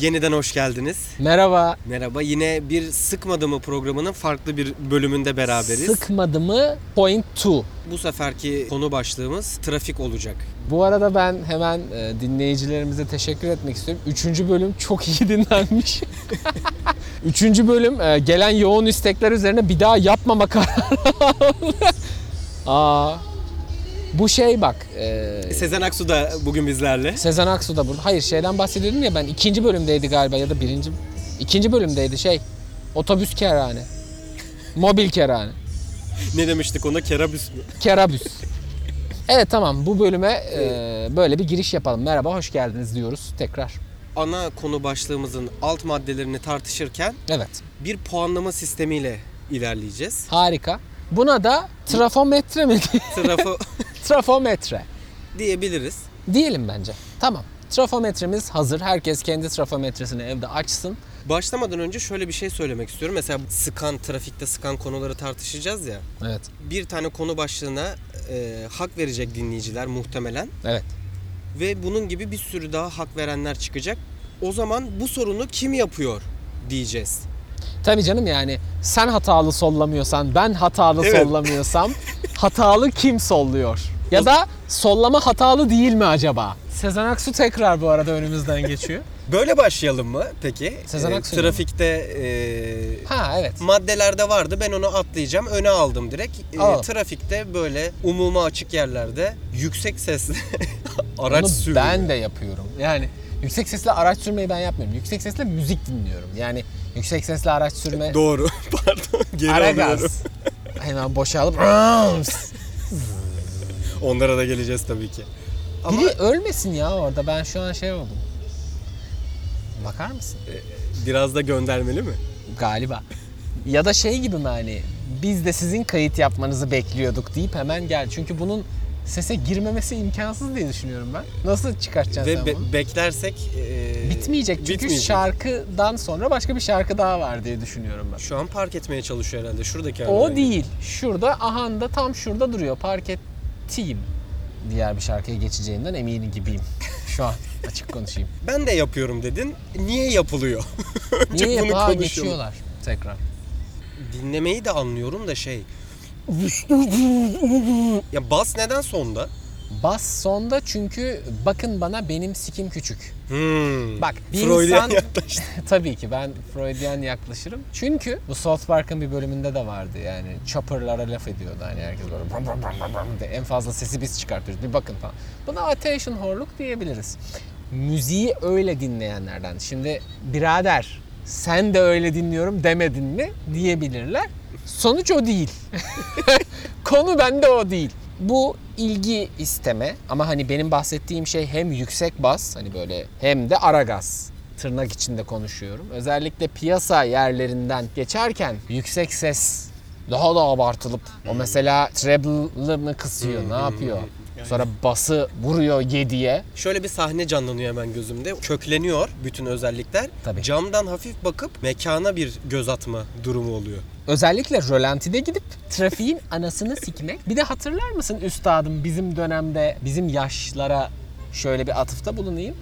Yeniden hoş geldiniz. Merhaba. Merhaba. Yine bir Sıkmadı mı programının farklı bir bölümünde beraberiz. Sıkmadı mı? Point 2. Bu seferki konu başlığımız trafik olacak. Bu arada ben hemen e, dinleyicilerimize teşekkür etmek istiyorum. Üçüncü bölüm çok iyi dinlenmiş. Üçüncü bölüm e, gelen yoğun istekler üzerine bir daha yapmama kararı. Aa, bu şey bak. e, Sezen Aksu da bugün bizlerle. Sezen Aksu da burada. Hayır şeyden bahsediyordum ya ben ikinci bölümdeydi galiba ya da birinci. ikinci bölümdeydi şey. Otobüs kerane. Mobil kerane. Ne demiştik ona? Kerabüs mü? Kerabüs. Evet tamam bu bölüme e, böyle bir giriş yapalım. Merhaba hoş geldiniz diyoruz tekrar. Ana konu başlığımızın alt maddelerini tartışırken Evet bir puanlama sistemiyle ilerleyeceğiz. harika. Buna da trafometre mi? Trafo trafometre diyebiliriz. diyelim bence. Tamam. Trafometremiz hazır. Herkes kendi trafometresini evde açsın. Başlamadan önce şöyle bir şey söylemek istiyorum. Mesela sıkan, trafikte sıkan konuları tartışacağız ya. Evet. Bir tane konu başlığına e, hak verecek dinleyiciler muhtemelen. Evet. ve bunun gibi bir sürü daha hak verenler çıkacak. O zaman bu sorunu kim yapıyor diyeceğiz. Tabii canım yani sen hatalı sollamıyorsan ben hatalı Evet. sollamıyorsam hatalı kim solluyor? Ya da sollama hatalı değil mi acaba? Sezen Aksu tekrar bu arada önümüzden geçiyor. Böyle başlayalım mı peki? Sezen Ee, Aksu mu? Trafikte e, Ha evet. maddelerde vardı ben onu atlayacağım öne aldım direkt. Alalım. trafikte böyle umuma açık yerlerde yüksek sesle araç Bunu sürüyor. ben de yapıyorum. Yani yüksek sesle araç sürmeyi ben yapmıyorum. Yüksek sesle müzik dinliyorum. Yani yüksek sesle araç sürme Doğru. Pardon. Geri alıyorum. Hemen boşalıp. Onlara da geleceğiz tabii ki. Ama Biri ölmesin ya orada. Ben şu an şey oldum. Bakar mısın? biraz da göndermeli mi? Galiba. Ya da şey gibi mi hani biz de sizin kayıt yapmanızı bekliyorduk deyip hemen gel. Çünkü bunun sese girmemesi imkansız diye düşünüyorum ben. Nasıl çıkartacaksın Ve sen be- bunu? beklersek e, Bitmeyecek çünkü bitmeyecek. şarkıdan sonra başka bir şarkı daha var diye düşünüyorum ben. Şu an park etmeye çalışıyor herhalde. Şuradaki O değil. Şurada ahanda tam şurada duruyor. Park ettiğim. Diğer bir şarkıya geçeceğinden eminim gibiyim. Şu an açık konuşayım. Ben de yapıyorum dedin. Niye yapılıyor? Önce Niye bunu yapar konuşalım. geçiyorlar tekrar. Dinlemeyi de anlıyorum da şey. ya bas neden sonda? Bas sonda çünkü bakın bana benim sikim küçük. Hmm. Bak bir Freudian insan yaklaştı. tabii ki ben Freudian yaklaşırım. Çünkü bu South Park'ın bir bölümünde de vardı yani chopper'lara laf ediyordu hani herkes böyle bram bram bram bram bram diye en fazla sesi biz çıkartıyoruz bir bakın falan. Buna attention whore'luk diyebiliriz. Müziği öyle dinleyenlerden. Şimdi birader sen de öyle dinliyorum demedin mi diyebilirler. Sonuç o değil. Konu bende o değil. Bu ilgi isteme ama hani benim bahsettiğim şey hem yüksek bas hani böyle hem de ara gaz tırnak içinde konuşuyorum. Özellikle piyasa yerlerinden geçerken yüksek ses daha da abartılıp o mesela treble'ı mı kısıyor ne yapıyor? Sonra bası vuruyor 7'ye. Şöyle bir sahne canlanıyor hemen gözümde. Kökleniyor bütün özellikler. Tabii. Camdan hafif bakıp mekana bir göz atma durumu oluyor. Özellikle rölantide gidip trafiğin anasını sikmek. Bir de hatırlar mısın üstadım bizim dönemde bizim yaşlara şöyle bir atıfta bulunayım.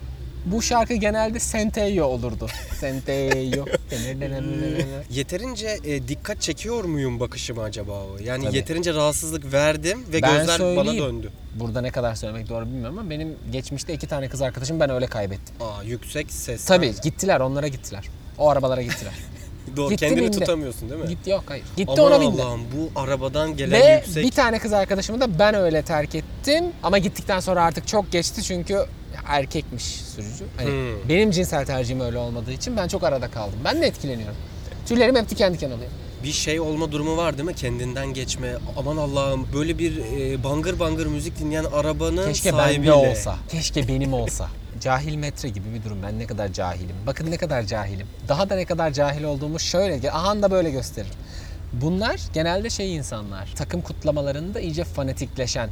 Bu şarkı genelde Senteyo olurdu. Senteyo. Yeterince e, dikkat çekiyor muyum bakışıma acaba o? Yani Tabii. yeterince rahatsızlık verdim ve Ben gözler bana döndü. Burada ne kadar söylemek doğru bilmiyorum ama benim geçmişte iki tane kız arkadaşım ben öyle kaybettim. Aa yüksek ses. Tabii gittiler onlara gittiler. O arabalara gittiler. Doğru. gitti, Kendini bindi. tutamıyorsun değil mi? Gitti yok hayır. Gitti Aman ona bindi. Allah'ım bu arabadan gelen Ve yüksek. bir tane kız arkadaşımı da ben öyle terk ettim. Ama gittikten sonra artık çok geçti çünkü erkekmiş sürücü. Hani Hmm. benim cinsel tercihim öyle olmadığı için ben çok arada kaldım. Ben de etkileniyorum. Tüylerim hep diken diken oluyor. Bir şey olma durumu var değil mi? Kendinden geçme. Aman Allah'ım böyle bir e, bangır bangır müzik dinleyen arabanın Keşke sahibiyle. bende olsa. Keşke benim olsa. Cahil metre gibi bir durum. Ben ne kadar cahilim. Bakın ne kadar cahilim. Daha da ne kadar cahil olduğumu şöyle, aha da böyle gösteririm. Bunlar genelde şey insanlar. Takım kutlamalarında iyice fanatikleşen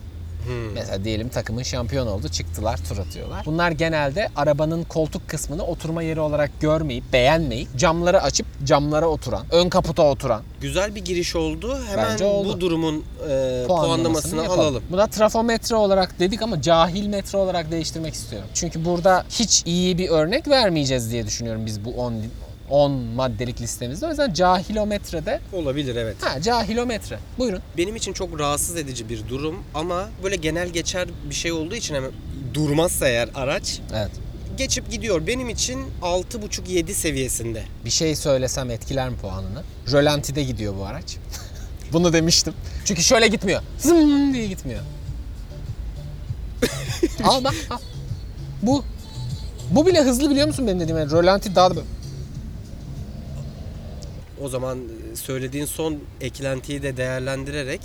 Mesela diyelim takımın şampiyon oldu çıktılar tur atıyorlar. Bunlar genelde arabanın koltuk kısmını oturma yeri olarak görmeyip beğenmeyip camları açıp camlara oturan, ön kaputa oturan Güzel bir giriş oldu. Hemen Bence oldu. bu durumun e, puanlamasını puanlamasını yapalım. alalım. Buna trafometre olarak dedik ama cahil metre olarak değiştirmek istiyorum. Çünkü burada hiç iyi bir örnek vermeyeceğiz diye düşünüyorum biz bu 10 10 maddelik listemizde. O yüzden cahilometrede Olabilir evet. ha cahilometre. Buyurun. Benim için çok rahatsız edici bir durum ama böyle genel geçer bir şey olduğu için hemen durmazsa eğer araç Evet. geçip gidiyor. Benim için 6,5-7 seviyesinde. Bir şey söylesem etkiler mi puanını? Rölantide gidiyor bu araç. Bunu demiştim. Çünkü şöyle gitmiyor. Zım diye gitmiyor. al bak al. Bu. Bu bile hızlı biliyor musun benim dediğim? Yani rölanti daha da böyle- O zaman e, söylediğin son eklentiyi de değerlendirerek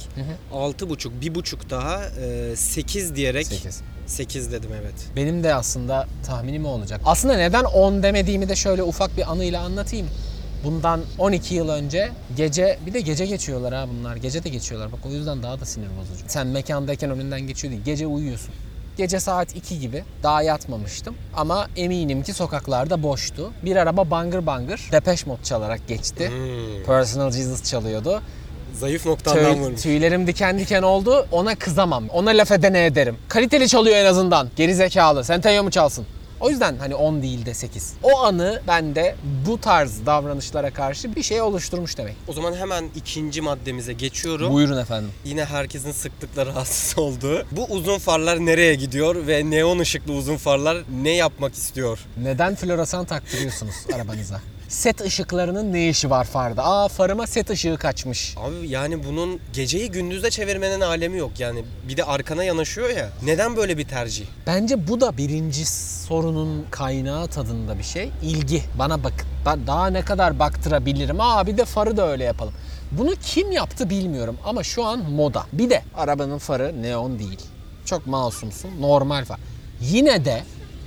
hı. 6,5, 1,5 daha e, 8 diyerek Sekiz. 8 dedim evet. Benim de aslında tahminim o olacak. Aslında neden 10 demediğimi de şöyle ufak bir anıyla anlatayım. Bundan 12 yıl önce gece bir de gece geçiyorlar ha bunlar. Gece de geçiyorlar. Bak o yüzden daha da sinir bozucu. Sen mekandayken önünden geçiyor değil. Gece uyuyorsun. Gece saat 2 gibi daha yatmamıştım ama eminim ki sokaklarda boştu. Bir araba bangır bangır Depeche Mode çalarak geçti. Hmm. Personal Jesus çalıyordu. Zayıf noktandan Tüy- vurmuş. tüylerim diken diken oldu. Ona kızamam. Ona laf edene ederim. Kaliteli çalıyor en azından. Geri zekalı. Senteyo mu çalsın? O yüzden hani 10 değil de 8. O anı bende bu tarz davranışlara karşı bir şey oluşturmuş demek. O zaman hemen ikinci maddemize geçiyorum. Buyurun efendim. Yine herkesin sıklıkla rahatsız olduğu. Bu uzun farlar nereye gidiyor ve neon ışıklı uzun farlar ne yapmak istiyor? Neden floresan taktırıyorsunuz arabanıza? Set ışıklarının ne işi var farda? Aa farıma set ışığı kaçmış. Abi yani bunun geceyi gündüze çevirmenin alemi yok yani. Bir de arkana yanaşıyor ya. Neden böyle bir tercih? Bence bu da birinci sorunun kaynağı tadında bir şey. İlgi. Bana bak. Daha ne kadar baktırabilirim? Aa bir de farı da öyle yapalım. Bunu kim yaptı bilmiyorum ama şu an moda. Bir de arabanın farı neon değil. Çok masumsun. Normal far. Yine de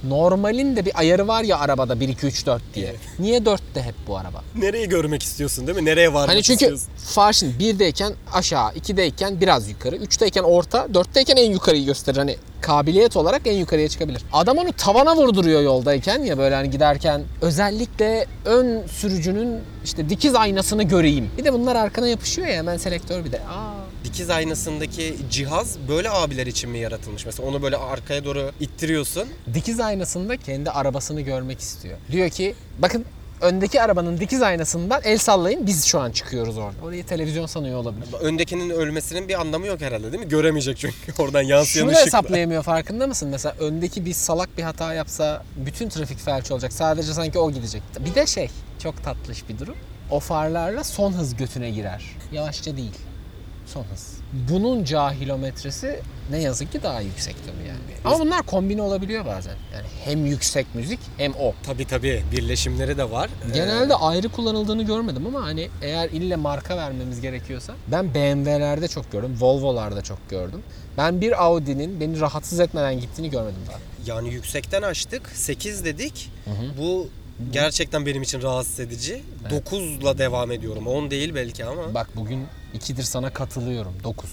normalin de bir ayarı var ya arabada 1 2 3 4 diye. Niye 4'te hep bu araba? Nereyi görmek istiyorsun değil mi? Nereye varmak Hani çünkü istiyorsun? far şimdi 1'deyken aşağı, 2'deyken biraz yukarı, 3'teyken orta, 4'teyken en yukarıyı gösterir. Hani kabiliyet olarak en yukarıya çıkabilir. Adam onu tavana vurduruyor yoldayken ya böyle hani giderken özellikle ön sürücünün işte dikiz aynasını göreyim. Bir de bunlar arkana yapışıyor ya hemen selektör bir de. Aa. Dikiz aynasındaki cihaz böyle abiler için mi yaratılmış? Mesela onu böyle arkaya doğru ittiriyorsun. Dikiz aynasında kendi arabasını görmek istiyor. Diyor ki bakın öndeki arabanın dikiz aynasından el sallayın biz şu an çıkıyoruz orada. Orayı televizyon sanıyor olabilir. Öndekinin ölmesinin bir anlamı yok herhalde değil mi? Göremeyecek çünkü oradan yansıyan Şunu ışıkla. hesaplayamıyor farkında mısın? Mesela öndeki bir salak bir hata yapsa bütün trafik felç olacak. Sadece sanki o gidecek. Bir de şey çok tatlış bir durum. O farlarla son hız götüne girer. Yavaşça değil. Son hız. Bunun cahilometresi ne yazık ki daha yüksek tabii yani. Ama bunlar kombine olabiliyor bazen. Yani hem yüksek müzik hem o. Tabii tabii birleşimleri de var. Genelde ayrı kullanıldığını görmedim ama hani eğer ille marka vermemiz gerekiyorsa ben BMW'lerde çok gördüm, Volvo'larda çok gördüm. Ben bir Audi'nin beni rahatsız etmeden gittiğini görmedim daha. Ee, yani yüksekten açtık. 8 dedik. Bu gerçekten benim için rahatsız edici. 9'la devam ediyorum. 10 değil belki ama. Bak bugün ikidir sana katılıyorum 9.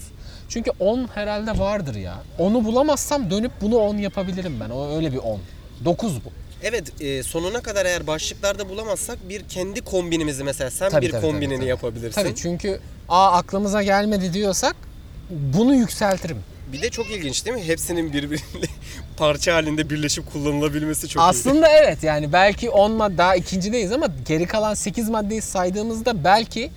Çünkü 10 herhalde vardır ya. Onu bulamazsam dönüp bunu 10 yapabilirim ben. O öyle bir 10. 9 bu. Evet e, sonuna kadar eğer başlıklarda bulamazsak bir kendi kombinimizi mesela sen Tabii, bir tabii, kombinini tabii, tabii. yapabilirsin. Tabii çünkü aa aklımıza gelmedi diyorsak bunu yükseltirim. Bir de çok ilginç değil mi? Hepsinin birbiriyle parça halinde birleşip kullanılabilmesi çok. Aslında evet yani belki 10 madde daha ikincideyiz ama geri kalan 8 maddeyi saydığımızda belki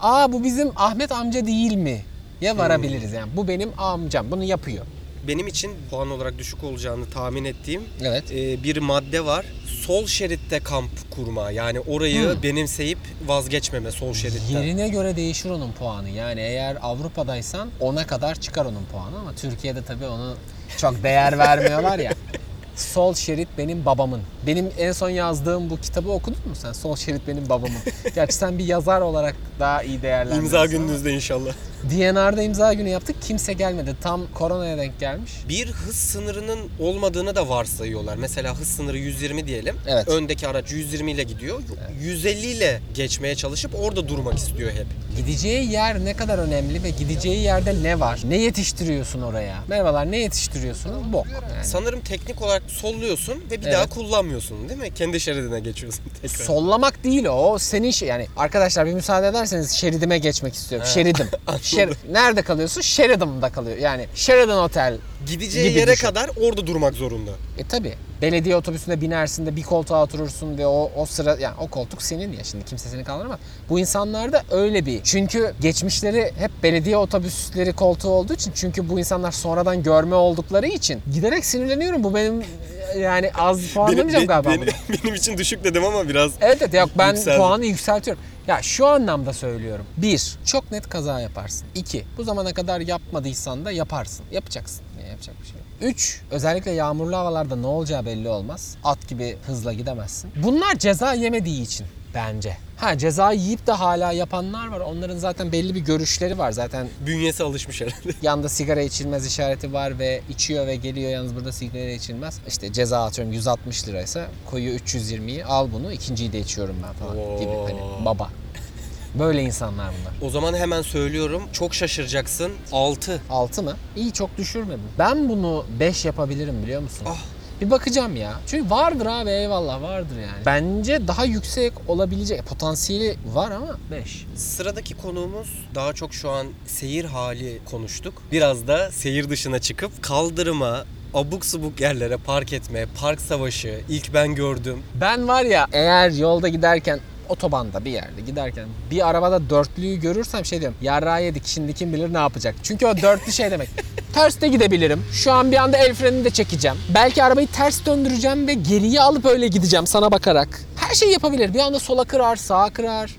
aa bu bizim Ahmet amca değil mi? Ya varabiliriz yani. Bu benim amcam. Bunu yapıyor. Benim için puan olarak düşük olacağını tahmin ettiğim Evet. e, bir madde var. Sol şeritte kamp kurma. Yani orayı Hmm. benimseyip vazgeçmeme sol şeritten. Yerine göre değişir onun puanı. Yani eğer Avrupa'daysan ona kadar çıkar onun puanı ama Türkiye'de tabii onu çok değer vermiyorlar ya. Sol şerit benim babamın. Benim en son yazdığım bu kitabı okudun mu sen? Sol şerit benim babamın. Gerçi sen bir yazar olarak daha iyi değerlendirirsin. İmza gününüzde inşallah. DNR'da imza günü yaptık. Kimse gelmedi. Tam koronaya denk gelmiş. Bir hız sınırının olmadığını da varsayıyorlar. Mesela hız sınırı 120 diyelim. Evet. Öndeki araç 120 ile gidiyor. 150 ile geçmeye çalışıp orada durmak istiyor hep. Gideceği yer ne kadar önemli ve gideceği yerde ne var? Ne yetiştiriyorsun oraya? Merhabalar ne yetiştiriyorsunuz? Bok. Yani. Sanırım teknik olarak solluyorsun ve bir Evet. daha kullanmıyorsun değil mi? Kendi şeridine geçiyorsun tekrar. Sollamak değil o. Senin şey yani arkadaşlar bir müsaade ederseniz şeridime geçmek istiyorum. Şeridim. Şer- Nerede kalıyorsun? Sheridan'da kalıyor. Yani Sheridan Otel. Gideceği gibi yere düşün. kadar orada durmak zorunda. E tabi. Belediye otobüsüne binersin de bir koltuğa oturursun ve o o sıra yani o koltuk senin ya şimdi kimse seni kaldıramaz. Bu insanlar da öyle bir. Çünkü geçmişleri hep belediye otobüsleri koltuğu olduğu için çünkü bu insanlar sonradan görme oldukları için giderek sinirleniyorum. Bu benim yani az puanlamayacağım be- galiba. benim, bunu. benim için düşük dedim ama biraz Evet evet yok ben Yükseldi. puanı yükseltiyorum. Ya şu anlamda söylüyorum. Bir, çok net kaza yaparsın. İki, bu zamana kadar yapmadıysan da yaparsın. Yapacaksın. Ya yapacak bir şey yok. Üç, özellikle yağmurlu havalarda ne olacağı belli olmaz. At gibi hızla gidemezsin. Bunlar ceza yemediği için bence. Ha ceza yiyip de hala yapanlar var. Onların zaten belli bir görüşleri var. Zaten bünyesi alışmış herhalde. Yanda sigara içilmez işareti var ve içiyor ve geliyor yalnız burada sigara içilmez. İşte ceza atıyorum 160 liraysa koyuyor 320'yi al bunu ikinciyi de içiyorum ben falan gibi Oo. hani baba. Böyle insanlar bunlar. O zaman hemen söylüyorum. Çok şaşıracaksın. 6. 6 mı? İyi çok düşürmedim. Ben bunu 5 yapabilirim biliyor musun? Ah. Bir bakacağım ya. Çünkü vardır abi eyvallah vardır yani. Bence daha yüksek olabilecek potansiyeli var ama 5. Sıradaki konuğumuz daha çok şu an seyir hali konuştuk. Biraz da seyir dışına çıkıp kaldırıma, abuk subuk yerlere park etme, park savaşı ilk ben gördüm. Ben var ya eğer yolda giderken otobanda bir yerde giderken bir arabada dörtlüyü görürsem şey diyorum. Yarrağı yedik şimdi kim bilir ne yapacak. Çünkü o dörtlü şey demek. Ters de gidebilirim. Şu an bir anda el frenini de çekeceğim. Belki arabayı ters döndüreceğim ve geriye alıp öyle gideceğim sana bakarak. Her şey yapabilir. Bir anda sola kırar, sağa kırar.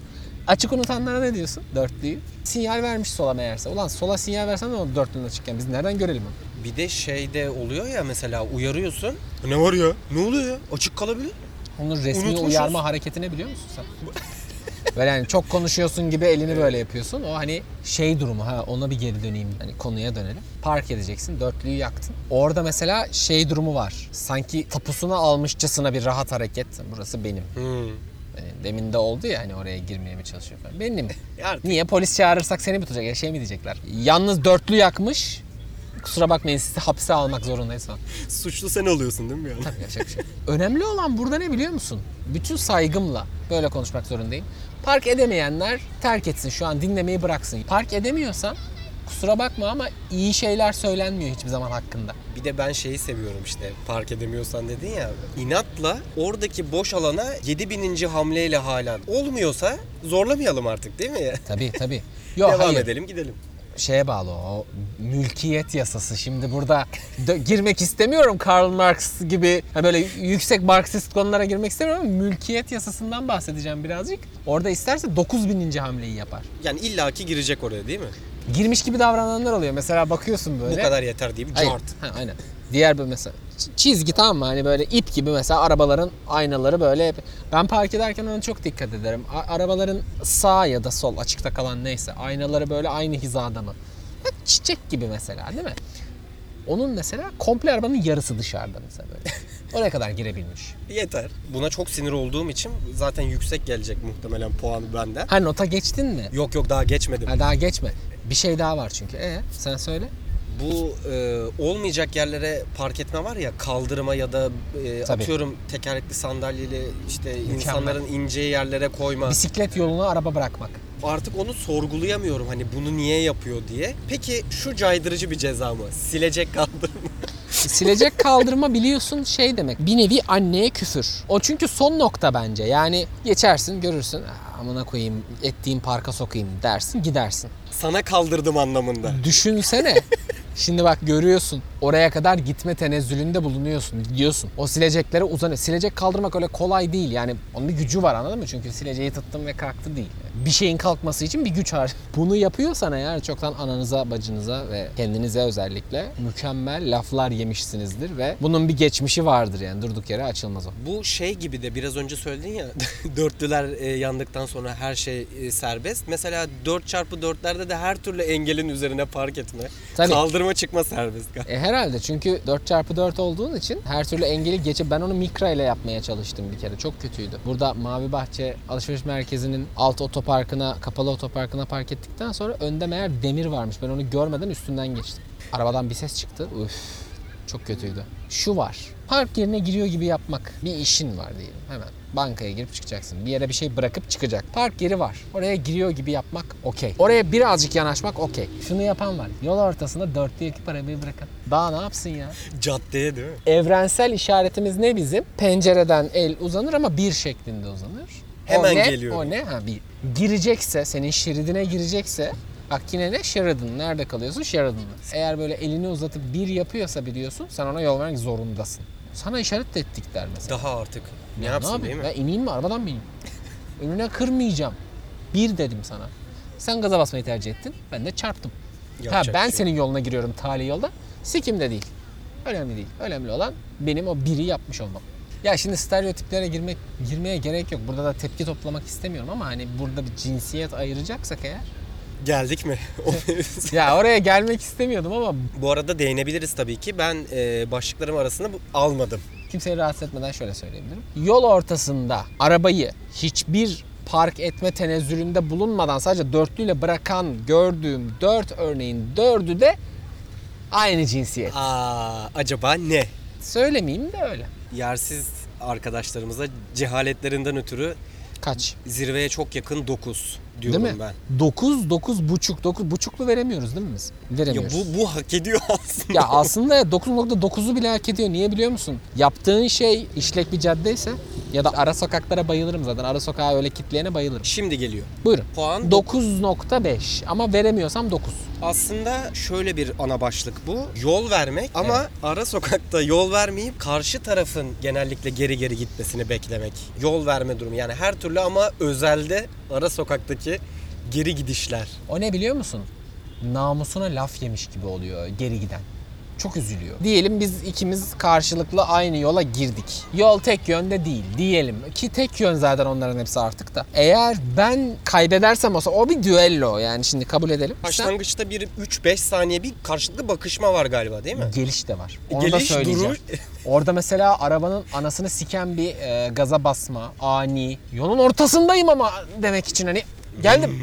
Açık unutanlara ne diyorsun? Dörtlüyü. Sinyal vermiş sola meğerse. Ulan sola sinyal versen ne oldu dörtlünün açıkken? Biz nereden görelim onu? Bir de şeyde oluyor ya mesela uyarıyorsun. Ne var ya? Ne oluyor ya? Açık kalabilir. Onun resmi Unutmuşuz. uyarma hareketini biliyor musun sen? Böyle yani çok konuşuyorsun gibi elini böyle yapıyorsun. O hani şey durumu ha ona bir geri döneyim. Hani konuya dönelim. Park edeceksin. Dörtlüyü yaktın. Orada mesela şey durumu var. Sanki tapusuna almışçasına bir rahat hareket. Burası benim. Hmm. Yani demin de oldu ya hani oraya girmeye mi çalışıyor falan. Benim. Artık Niye? Polis çağırırsak seni mi tutacak? Ya şey mi diyecekler? Yalnız dörtlü yakmış. Kusura bakmayın sizi hapse almak zorundayız falan. suçlu sen oluyorsun değil mi yani? Tabii yapacak bir şey. Önemli olan burada ne biliyor musun? Bütün saygımla böyle konuşmak zorundayım. Park edemeyenler terk etsin şu an dinlemeyi bıraksın. Park edemiyorsan kusura bakma ama iyi şeyler söylenmiyor hiçbir zaman hakkında. Bir de ben şeyi seviyorum işte park edemiyorsan dedin ya. İnatla oradaki boş alana 7000. hamleyle hala olmuyorsa zorlamayalım artık değil mi? Tabii tabii. Yok Devam hayır. edelim gidelim. Şeye bağlı o, mülkiyet yasası. Şimdi burada girmek istemiyorum Karl Marx gibi ha böyle yüksek Marksist konulara girmek istemiyorum ama mülkiyet yasasından bahsedeceğim birazcık. Orada isterse 9000. hamleyi yapar. Yani illaki girecek oraya değil mi? Girmiş gibi davrananlar oluyor. Mesela bakıyorsun böyle. Bu kadar yeter deyip Hayır. cart. Ha, aynen. Diğer bir mesela çizgi tamam mı? Hani böyle ip gibi mesela arabaların aynaları böyle hep. Ben park ederken ona çok dikkat ederim. A- arabaların sağ ya da sol açıkta kalan neyse aynaları böyle aynı hizada mı? Çiçek gibi mesela değil mi? Onun mesela komple arabanın yarısı dışarıda mesela böyle. Oraya kadar girebilmiş. Yeter. Buna çok sinir olduğum için zaten yüksek gelecek muhtemelen puanı benden. Ha nota geçtin mi? Yok yok daha geçmedim. Ha, daha geçme. Bir şey daha var çünkü. E sen söyle. Bu e, olmayacak yerlere park etme var ya kaldırıma ya da e, Tabii. atıyorum tekerlekli sandalyeli işte Mükemmel. insanların ineceği yerlere koyma. Bisiklet yoluna araba bırakmak. Artık onu sorgulayamıyorum hani bunu niye yapıyor diye. Peki şu caydırıcı bir ceza mı? Silecek kaldırma. Silecek kaldırma biliyorsun şey demek. Bir nevi anneye küfür. O çünkü son nokta bence. Yani geçersin görürsün. "Aa, Amına koyayım ettiğim parka sokayım dersin gidersin. Sana kaldırdım anlamında. Düşünsene. Şimdi bak görüyorsun. Oraya kadar gitme tenezzülünde bulunuyorsun. Gidiyorsun. O sileceklere uzanıyor. Silecek kaldırmak öyle kolay değil. Yani onun bir gücü var anladın mı? Çünkü sileceği tuttun ve kalktı değil. Bir şeyin kalkması için bir güç har. Bunu yapıyorsan eğer çoktan ananıza, bacınıza ve kendinize özellikle mükemmel laflar yemişsinizdir ve bunun bir geçmişi vardır yani durduk yere açılmaz o. Bu şey gibi de biraz önce söyledin ya dörtlüler e, yandıktan sonra her şey e, serbest. Mesela 4x4'lerde de her türlü engelin üzerine park etme. Tabii. Kaldırma çıkma serbest. E herhalde çünkü 4x4 olduğun için her türlü engeli geçip ben onu mikra ile yapmaya çalıştım bir kere. Çok kötüydü. Burada Mavi Bahçe alışveriş merkezinin alt otoparkına, kapalı otoparkına park ettikten sonra önde meğer demir varmış. Ben onu görmeden üstünden geçtim. Arabadan bir ses çıktı. Üf. Çok kötüydü. Şu var. Park yerine giriyor gibi yapmak. Bir işin var diyelim hemen. Bankaya girip çıkacaksın. Bir yere bir şey bırakıp çıkacak. Park yeri var. Oraya giriyor gibi yapmak okey. Oraya birazcık yanaşmak okey. Şunu yapan var. Yol ortasında dörtlü ekip arabayı bırakın. Daha ne yapsın ya? Caddeye değil mi? Evrensel işaretimiz ne bizim? Pencereden el uzanır ama bir şeklinde uzanır. Hemen o ne? geliyor. O ne? Ha bir. Girecekse, senin şeridine girecekse Bak yine ne? Sheridan. Nerede kalıyorsun? Sheridan'da. Eğer böyle elini uzatıp bir yapıyorsa biliyorsun sen ona yol vermek zorundasın. Sana işaret de ettikler mesela. Daha artık. Ne Ya yapsın yapayım? değil mi? Ben ineyim mi? Arabadan mı ineyim? Önüne kırmayacağım. Bir dedim sana. Sen gaza basmayı tercih ettin. Ben de çarptım. ha Yapacak ben bir şey senin yoluna giriyorum tali yolda. Sikim de değil. Önemli değil. Önemli olan benim o biri yapmış olmam. Ya şimdi stereotiplere girmek girmeye gerek yok. Burada da tepki toplamak istemiyorum ama hani burada bir cinsiyet ayıracaksak eğer. Geldik mi? Ya oraya gelmek istemiyordum ama Bu arada değinebiliriz tabii ki. Ben e, başlıklarım arasında bu, almadım. kimseyi rahatsız etmeden şöyle söyleyebilirim. Yol ortasında arabayı hiçbir park etme tenezzülünde bulunmadan sadece dörtlüyle bırakan gördüğüm dört örneğin dördü de aynı cinsiyet. Aa, acaba ne? Söylemeyeyim de öyle. Yersiz arkadaşlarımıza cehaletlerinden ötürü Kaç? zirveye çok yakın 9 Değil diyorum mi? ben. 9, 9 buçuk, 9 buçuklu veremiyoruz değil mi biz? Ya Veremiyoruz. bu bu hak ediyor aslında. Ya aslında 9.9'u bile hak ediyor. Niye biliyor musun? Yaptığın şey işlek bir caddeyse ya da ara sokaklara bayılırım zaten. Ara sokağa öyle kitleyene bayılırım. Şimdi geliyor. Buyurun. Puan 9.5 ama veremiyorsam 9. Aslında şöyle bir ana başlık bu. Yol vermek ama ara sokakta yol vermeyip karşı tarafın genellikle geri geri gitmesini beklemek. Yol verme durumu yani her türlü ama özelde ara sokaktaki geri gidişler. O ne biliyor musun? Namusuna laf yemiş gibi oluyor geri giden. Çok üzülüyor. Diyelim biz ikimiz karşılıklı aynı yola girdik. Yol tek yönde değil diyelim. Ki tek yön zaten onların hepsi artık da. Eğer ben kaybedersem olsa o bir düello yani şimdi kabul edelim. Başlangıçta bir 3-5 saniye bir karşılıklı bakışma var galiba değil mi? Geliş de var. Onu da Geliş, söyleyeceğim. duruş. Orada mesela arabanın anasını siken bir e, gaza basma, ani, yolun ortasındayım ama demek için hani geldim.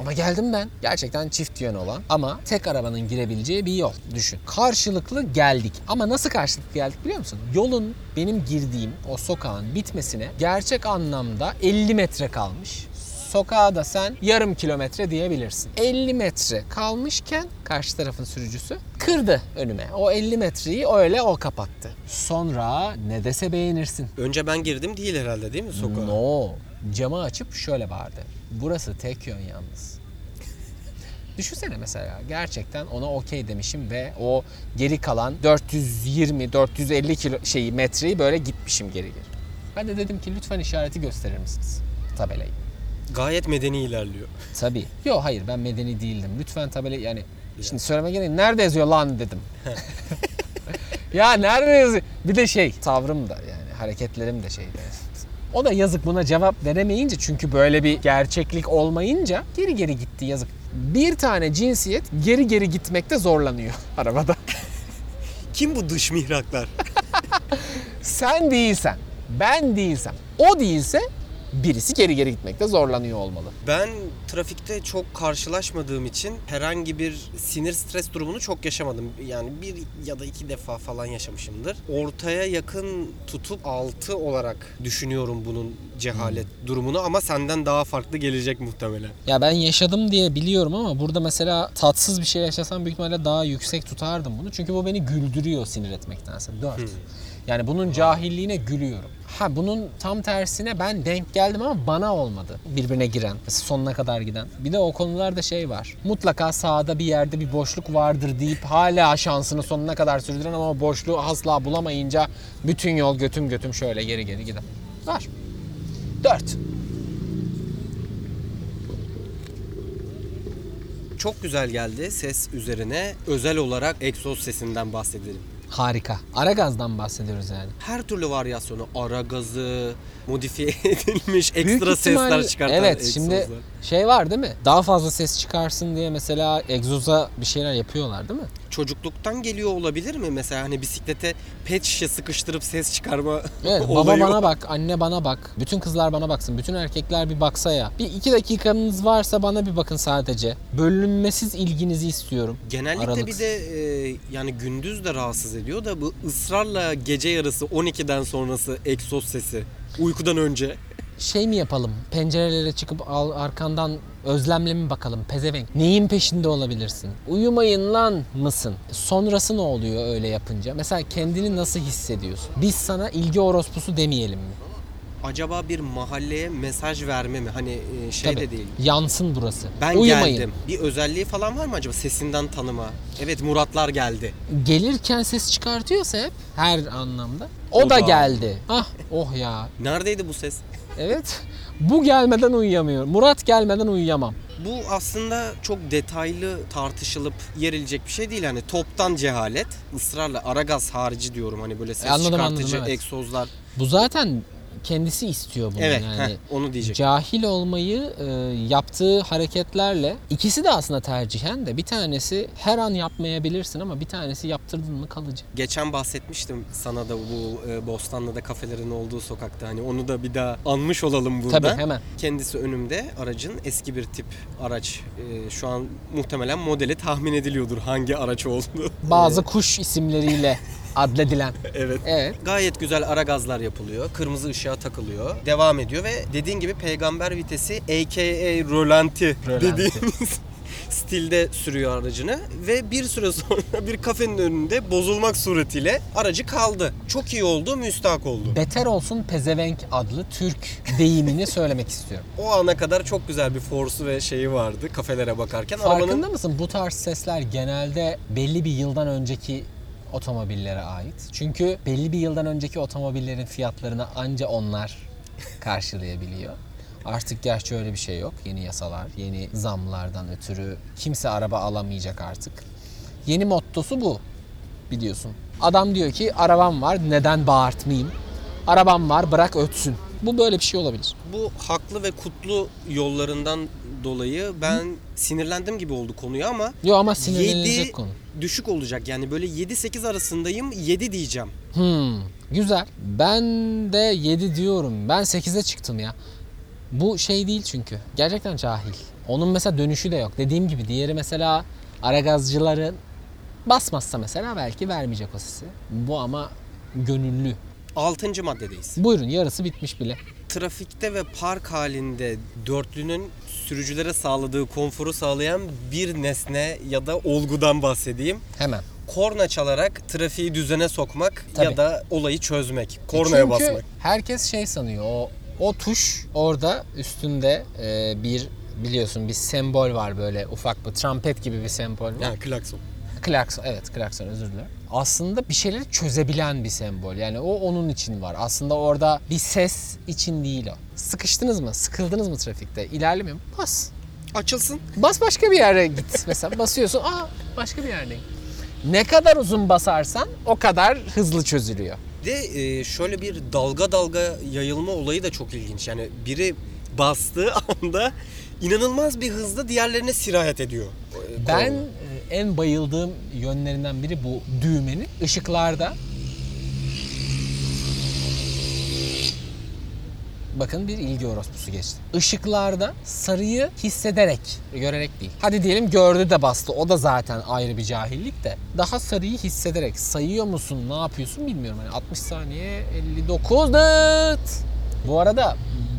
ama geldim ben. Gerçekten çift yön olan ama tek arabanın girebileceği bir yol. Düşün. Karşılıklı geldik. Ama nasıl karşılıklı geldik biliyor musun? Yolun benim girdiğim o sokağın bitmesine gerçek anlamda 50 metre kalmış. Sokağa da sen yarım kilometre diyebilirsin. 50 metre kalmışken karşı tarafın sürücüsü kırdı önüme. O 50 metreyi öyle o kapattı. Sonra ne dese beğenirsin. Önce ben girdim değil herhalde değil mi sokağa? No. Camı açıp şöyle bağırdı. Burası tek yön yalnız. Düşünsene mesela gerçekten ona okey demişim ve o geri kalan 420-450 kilo şeyi metreyi böyle gitmişim geri geri. Ben de dedim ki lütfen işareti gösterir misiniz? Tabelayı. Gayet medeni ilerliyor. Tabii. Yok hayır ben medeni değildim. Lütfen tabelayı yani şimdi söyleme gerek nerede yazıyor lan dedim. ya nerede yazıyor? Bir de şey tavrım da yani hareketlerim de şeydi. O da yazık buna cevap veremeyince çünkü böyle bir gerçeklik olmayınca geri geri gitti yazık. Bir tane cinsiyet geri geri gitmekte zorlanıyor arabada. Kim bu dış mihraklar? Sen değilsen, ben değilsem, o değilse birisi geri geri gitmekte zorlanıyor olmalı. Ben trafikte çok karşılaşmadığım için herhangi bir sinir stres durumunu çok yaşamadım. Yani bir ya da iki defa falan yaşamışımdır. Ortaya yakın tutup altı olarak düşünüyorum bunun cehalet durumunu ama senden daha farklı gelecek muhtemelen. Ya ben yaşadım diye biliyorum ama burada mesela tatsız bir şey yaşasam büyük ihtimalle daha yüksek tutardım bunu. Çünkü bu beni güldürüyor sinir etmektense. 4. Yani bunun cahilliğine gülüyorum. Ha bunun tam tersine ben denk geldim ama bana olmadı. Birbirine giren, sonuna kadar giden. Bir de o konularda şey var. Mutlaka sağda bir yerde bir boşluk vardır deyip hala şansını sonuna kadar sürdüren ama boşluğu asla bulamayınca bütün yol götüm götüm şöyle geri geri giden. Var. 4. Çok güzel geldi ses üzerine. Özel olarak egzoz sesinden bahsedelim. Harika. Ara gazdan bahsediyoruz yani. Her türlü varyasyonu, ara gazı, modifiye edilmiş Büyük ekstra ihtimalle- sesler çıkartan Evet şimdi egzozlar. şey var değil mi? Daha fazla ses çıkarsın diye mesela egzoza bir şeyler yapıyorlar değil mi? Çocukluktan geliyor olabilir mi? Mesela hani bisiklete pet şişe sıkıştırıp ses çıkarma Evet baba bana bak, anne bana bak. Bütün kızlar bana baksın, bütün erkekler bir baksa ya. Bir iki dakikanız varsa bana bir bakın sadece. Bölünmesiz ilginizi istiyorum. Genellikle bir Aralıksız. de e, yani gündüz de rahatsız ediyor da bu ısrarla gece yarısı 12'den sonrası egzoz sesi uykudan önce. Şey mi yapalım? Pencerelere çıkıp al, arkandan özlemle mi bakalım? Pezevenk. Neyin peşinde olabilirsin? Uyumayın lan mısın? Sonrası ne oluyor öyle yapınca? Mesela kendini nasıl hissediyorsun? Biz sana ilgi orospusu demeyelim mi? Acaba bir mahalleye mesaj verme mi? Hani e, şey Tabii. de değil. Yansın burası. Ben Uyumayın. geldim. Bir özelliği falan var mı acaba sesinden tanıma? Evet Muratlar geldi. Gelirken ses çıkartıyorsa hep her anlamda. O, O da da. geldi. Ah oh ya. Neredeydi bu ses? Evet. Bu gelmeden uyuyamıyorum. Murat gelmeden uyuyamam. Bu aslında çok detaylı tartışılıp yerilecek bir şey değil. Hani toptan cehalet. ısrarla ara gaz harici diyorum. Hani böyle ses E, anladım, çıkartıcı anladım, evet. egzozlar. Bu zaten kendisi istiyor bunu Evet yani. heh, onu diyecek. Cahil olmayı e, yaptığı hareketlerle ikisi de aslında tercihen de bir tanesi her an yapmayabilirsin ama bir tanesi yaptırdın mı kalıcı. Geçen bahsetmiştim sana da bu e, Bostanlı'da kafelerin olduğu sokakta. Hani onu da bir daha anmış olalım burada. Tabii hemen. Kendisi önümde aracın eski bir tip araç. E, şu an muhtemelen modeli tahmin ediliyordur hangi araç olduğu. Bazı kuş isimleriyle adledilen. evet. Evet. Gayet güzel ara gazlar yapılıyor. Kırmızı ışığa takılıyor. Devam ediyor ve dediğin gibi peygamber vitesi aka rölanti Rölanti. dediğimiz stilde sürüyor aracını ve bir süre sonra bir kafenin önünde bozulmak suretiyle aracı kaldı. Çok iyi oldu, müstahak oldu. Beter olsun pezevenk adlı Türk deyimini söylemek istiyorum. O ana kadar çok güzel bir forsu ve şeyi vardı kafelere bakarken. Arabanın Farkında mısın bu tarz sesler genelde belli bir yıldan önceki otomobillere ait. Çünkü belli bir yıldan önceki otomobillerin fiyatlarını anca onlar karşılayabiliyor. Artık gerçi öyle bir şey yok. Yeni yasalar, yeni zamlardan ötürü kimse araba alamayacak artık. Yeni mottosu bu biliyorsun. Adam diyor ki arabam var neden bağırtmayayım? Arabam var bırak ötsün. Bu böyle bir şey olabilir. bu haklı ve kutlu yollarından dolayı ben sinirlendim gibi oldu konuya ama Yo ama sinirlenilecek 7 konu. düşük olacak. Yani böyle 7-8 arasındayım 7 diyeceğim. Hmm, güzel. Ben de 7 diyorum. Ben 8'e çıktım ya. Bu şey değil çünkü. Gerçekten cahil. Onun mesela dönüşü de yok. Dediğim gibi diğeri mesela aragazcıların basmazsa mesela belki vermeyecek o sesi. Bu ama gönüllü. 6. maddedeyiz. Buyurun yarısı bitmiş bile. Trafikte ve park halinde dörtlünün sürücülere sağladığı konforu sağlayan bir nesne ya da olgudan bahsedeyim. Hemen. Korna çalarak trafiği düzene sokmak Tabii. ya da olayı çözmek. Kornaya Çünkü basmak. herkes şey sanıyor. O o tuş orada üstünde e, bir biliyorsun bir sembol var böyle ufak bir trompet gibi bir sembol var. Yani klakson. Klakson, evet klakson özür dilerim. Aslında bir şeyleri çözebilen bir sembol. Yani o onun için var. Aslında orada bir ses için değil o. Sıkıştınız mı? Sıkıldınız mı trafikte? İlerlemiyor mu? Bas. Açılsın. Bas başka bir yere git. Mesela basıyorsun. Aa başka bir yerdeyim. Ne kadar uzun basarsan o kadar hızlı çözülüyor. De e, şöyle bir dalga dalga yayılma olayı da çok ilginç. Yani biri bastığı anda inanılmaz bir hızla diğerlerine sirayet ediyor. e, Ben en bayıldığım yönlerinden biri bu düğmenin ışıklarda Bakın bir ilgi orospusu geçti. Işıklarda sarıyı hissederek, görerek değil. Hadi diyelim gördü de bastı. O da zaten ayrı bir cahillik de. Daha sarıyı hissederek sayıyor musun, ne yapıyorsun bilmiyorum. Yani 60 saniye 59 dıt. Bu arada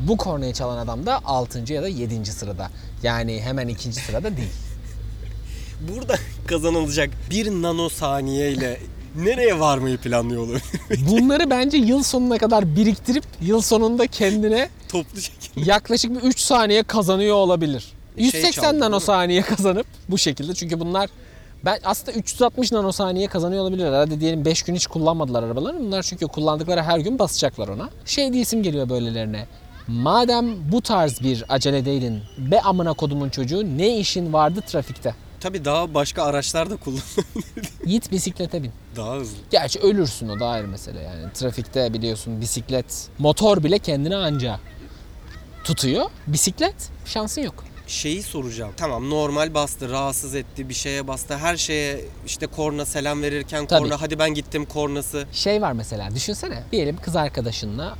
bu kornayı çalan adam da 6. ya da 7. sırada. Yani hemen ikinci sırada değil. Burada kazanılacak bir nanosaniyeyle Nereye varmayı planlıyor? Bunları bence yıl sonuna kadar biriktirip yıl sonunda kendine Toplu şekilde. yaklaşık bir 3 saniye kazanıyor olabilir. Şey 180 çaldı, değil mi? nanosaniye kazanıp bu şekilde çünkü bunlar ben aslında 360 nanosaniye kazanıyor olabilirler. Hadi diyelim 5 gün hiç kullanmadılar arabaları. Bunlar çünkü kullandıkları her gün basacaklar ona. Şey diye isim geliyor böylelerine. Madem bu tarz bir aceledeydin be amına kodumun çocuğu ne işin vardı trafikte? Tabii daha başka araçlar da kullan. Git bisiklete bin. daha hızlı. Gerçi ölürsün o da ayrı mesele yani. Trafikte biliyorsun bisiklet, motor bile kendini anca tutuyor. Bisiklet şansın yok. Şeyi soracağım. Tamam normal bastı, rahatsız etti, bir şeye bastı. Her şeye işte korna selam verirken Tabii. korna hadi ben gittim kornası. Şey var mesela düşünsene. Diyelim kız arkadaşınla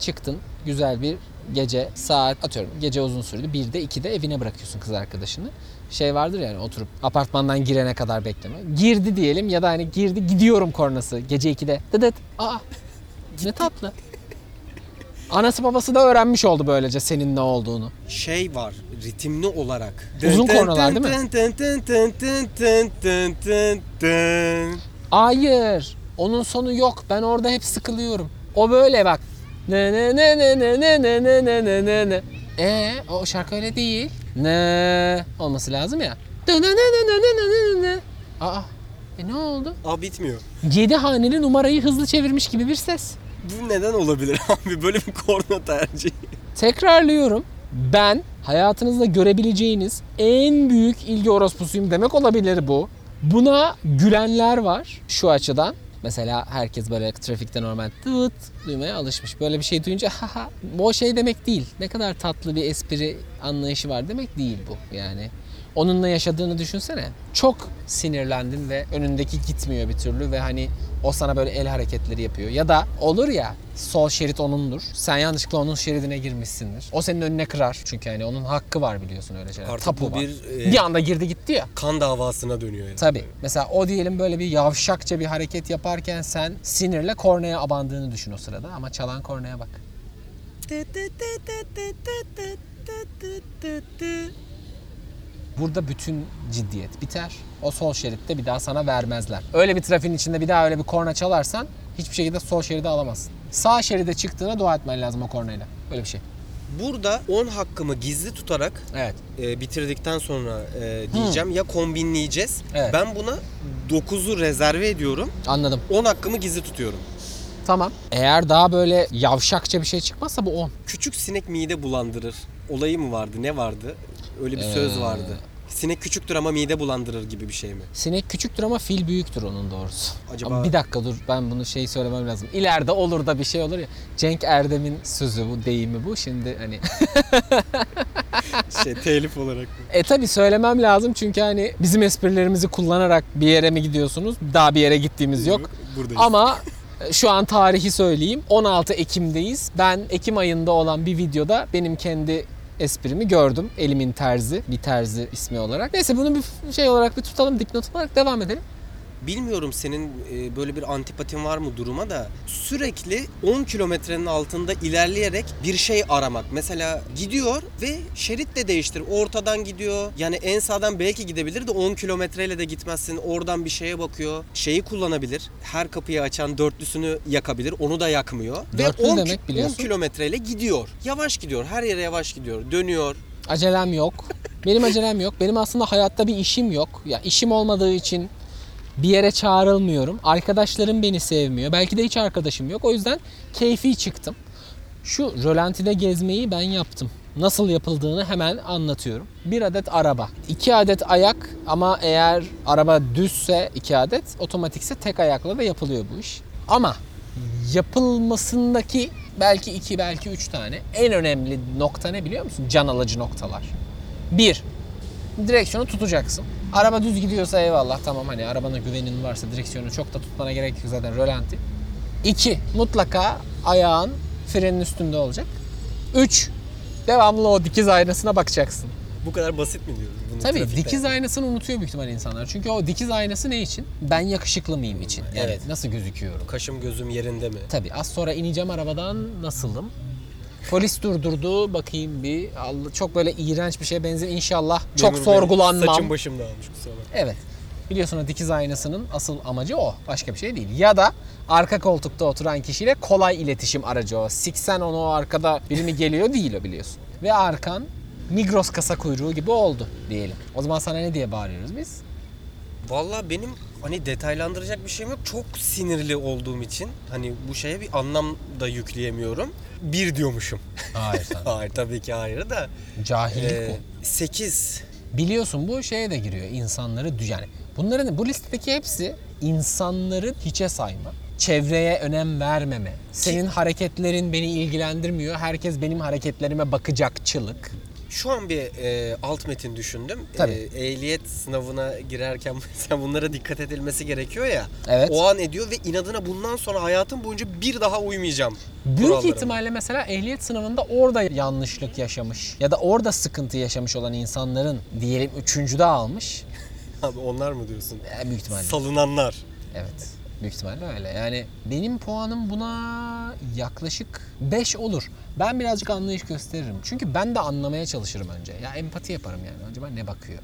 çıktın güzel bir gece saat atıyorum gece uzun sürdü. 1'de 2'de evine bırakıyorsun kız arkadaşını. Şey vardır yani oturup apartmandan girene kadar bekleme. Girdi diyelim ya da hani girdi gidiyorum kornası gece 2'de. Dıdıt. Aa ne tatlı. Anası babası da öğrenmiş oldu böylece senin ne olduğunu. Şey var ritimli olarak. Uzun kornalar değil mi? Hayır. Onun sonu yok. Ben orada hep sıkılıyorum. O böyle bak. Ne ne ne ne ne ne ne ne ne ne ne ne. Ee, o şarkı öyle değil. Ne olması lazım ya. Aa. E ne oldu? Aa bitmiyor. 7 haneli numarayı hızlı çevirmiş gibi bir ses. Bu neden olabilir abi böyle bir korna tercihi? Tekrarlıyorum. Ben hayatınızda görebileceğiniz en büyük ilgi orospusuyum demek olabilir bu. Buna gülenler var şu açıdan. Mesela herkes böyle trafikte normal tıt duymaya alışmış. Böyle bir şey duyunca haha bu şey demek değil. Ne kadar tatlı bir espri anlayışı var demek değil bu yani. Onunla yaşadığını düşünsene. Çok sinirlendin ve önündeki gitmiyor bir türlü ve hani o sana böyle el hareketleri yapıyor. Ya da olur ya sol şerit onundur. Sen yanlışlıkla onun şeridine girmişsindir. O senin önüne kırar. Çünkü hani onun hakkı var biliyorsun öyle şeyler. Artık Tapu bu var. bir, e, bir anda girdi gitti ya. Kan davasına dönüyor yani. Tabii. Mesela o diyelim böyle bir yavşakça bir hareket yaparken sen sinirle kornaya abandığını düşün o sırada ama çalan kornaya bak. Burada bütün ciddiyet biter. O sol şeritte bir daha sana vermezler. Öyle bir trafiğin içinde bir daha öyle bir korna çalarsan hiçbir şekilde sol şeride alamazsın. Sağ şeride çıktığına dua etmen lazım o kornayla. Öyle bir şey. Burada 10 hakkımı gizli tutarak Evet. e, bitirdikten sonra e, diyeceğim ya kombinleyeceğiz. Evet. Ben buna 9'u rezerve ediyorum. Anladım. 10 hakkımı gizli tutuyorum. Tamam. Eğer daha böyle yavşakça bir şey çıkmazsa bu 10. Küçük sinek mide bulandırır. Olayı mı vardı? Ne vardı? Öyle bir söz vardı. Sinek küçüktür ama mide bulandırır gibi bir şey mi? Sinek küçüktür ama fil büyüktür onun doğrusu. Acaba- Ama bir dakika dur ben bunu şey söylemem lazım. İleride olur da bir şey olur ya. Cenk Erdem'in sözü bu deyimi bu. Şimdi hani Şey telif olarak mı? e tabi söylemem lazım çünkü hani bizim esprilerimizi kullanarak bir yere mi gidiyorsunuz? Daha bir yere gittiğimiz yok. Buradayız. Ama e, şu an tarihi söyleyeyim. 16 Ekim'deyiz. Ben Ekim ayında olan bir videoda benim kendi esprimi gördüm. Elimin terzi, bir terzi ismi olarak. Neyse bunu bir şey olarak bir tutalım, dipnot olarak devam edelim. Bilmiyorum senin e, böyle bir antipatin var mı duruma da sürekli 10 kilometrenin altında ilerleyerek bir şey aramak. Mesela gidiyor ve şerit de değiştir. Ortadan gidiyor. Yani en sağdan belki gidebilir de 10 kilometreyle de gitmezsin. Oradan bir şeye bakıyor. Şeyi kullanabilir. Her kapıyı açan dörtlüsünü yakabilir. Onu da yakmıyor. Dörtlü ve 10, demek biliyorsun. 10 kilometreyle gidiyor. Yavaş gidiyor. Her yere yavaş gidiyor. Dönüyor. Acelem yok. Benim acelem yok. Benim aslında hayatta bir işim yok. Ya işim olmadığı için bir yere çağrılmıyorum. Arkadaşlarım beni sevmiyor. Belki de hiç arkadaşım yok. O yüzden keyfi çıktım. Şu rölantide gezmeyi ben yaptım. Nasıl yapıldığını hemen anlatıyorum. Bir adet araba, iki adet ayak ama eğer araba düzse iki adet, otomatikse tek ayakla da yapılıyor bu iş. Ama yapılmasındaki belki iki belki üç tane en önemli nokta ne biliyor musun? Can alıcı noktalar. Bir, direksiyonu tutacaksın. Araba düz gidiyorsa eyvallah tamam hani arabana güvenin varsa direksiyonu çok da tutmana gerek yok zaten rölanti. İki, mutlaka ayağın frenin üstünde olacak. Üç, devamlı o dikiz aynasına bakacaksın. Bu kadar basit mi diyoruz bunu Tabii trafikte? dikiz aynasını unutuyor büyük ihtimal insanlar. Çünkü o dikiz aynası ne için? Ben yakışıklı mıyım için. Yani Evet. nasıl gözüküyorum? Kaşım gözüm yerinde mi? Tabii az sonra ineceğim arabadan nasılım? Polis durdurdu bakayım bir. Allah, çok böyle iğrenç bir şeye benzer inşallah. Çok Memur bey, sorgulanmam. Saçım başım dağılmış kusura bakma. Evet. Biliyorsun o dikiz aynasının asıl amacı o. Başka bir şey değil. Ya da arka koltukta oturan kişiyle kolay iletişim aracı o. Siksen onu o arkada biri mi geliyor değil o biliyorsun. Ve arkan Migros kasa kuyruğu gibi oldu diyelim. O zaman sana ne diye bağırıyoruz biz? Valla benim hani detaylandıracak bir şeyim yok. Çok sinirli olduğum için hani bu şeye bir anlam da yükleyemiyorum. Bir diyormuşum. Hayır sen. Hayır tabii ki hayır da. Cahillik Ee, bu. 8. Biliyorsun bu şeye de giriyor. İnsanları yani bunların bu listedeki hepsi insanları hiçe sayma. Çevreye önem vermeme. Senin hareketlerin beni ilgilendirmiyor. Herkes benim hareketlerime bakacakçılık. Şu an bir e, alt metin düşündüm. Tabii. E, ehliyet sınavına girerken sen bunlara dikkat edilmesi gerekiyor ya. Evet. O an ediyor ve inadına bundan sonra hayatım boyunca bir daha uymayacağım. Büyük kurallara. ihtimalle mesela ehliyet sınavında orada yanlışlık yaşamış ya da orada sıkıntı yaşamış olan insanların diyelim üçüncüde almış. Abi onlar mı diyorsun? E, büyük ihtimalle. Salınanlar. Evet. Büyük ihtimalle öyle. Yani benim puanım buna yaklaşık 5 olur. Ben birazcık anlayış gösteririm. Çünkü ben de anlamaya çalışırım önce. Ya empati yaparım yani. Acaba ne bakıyor?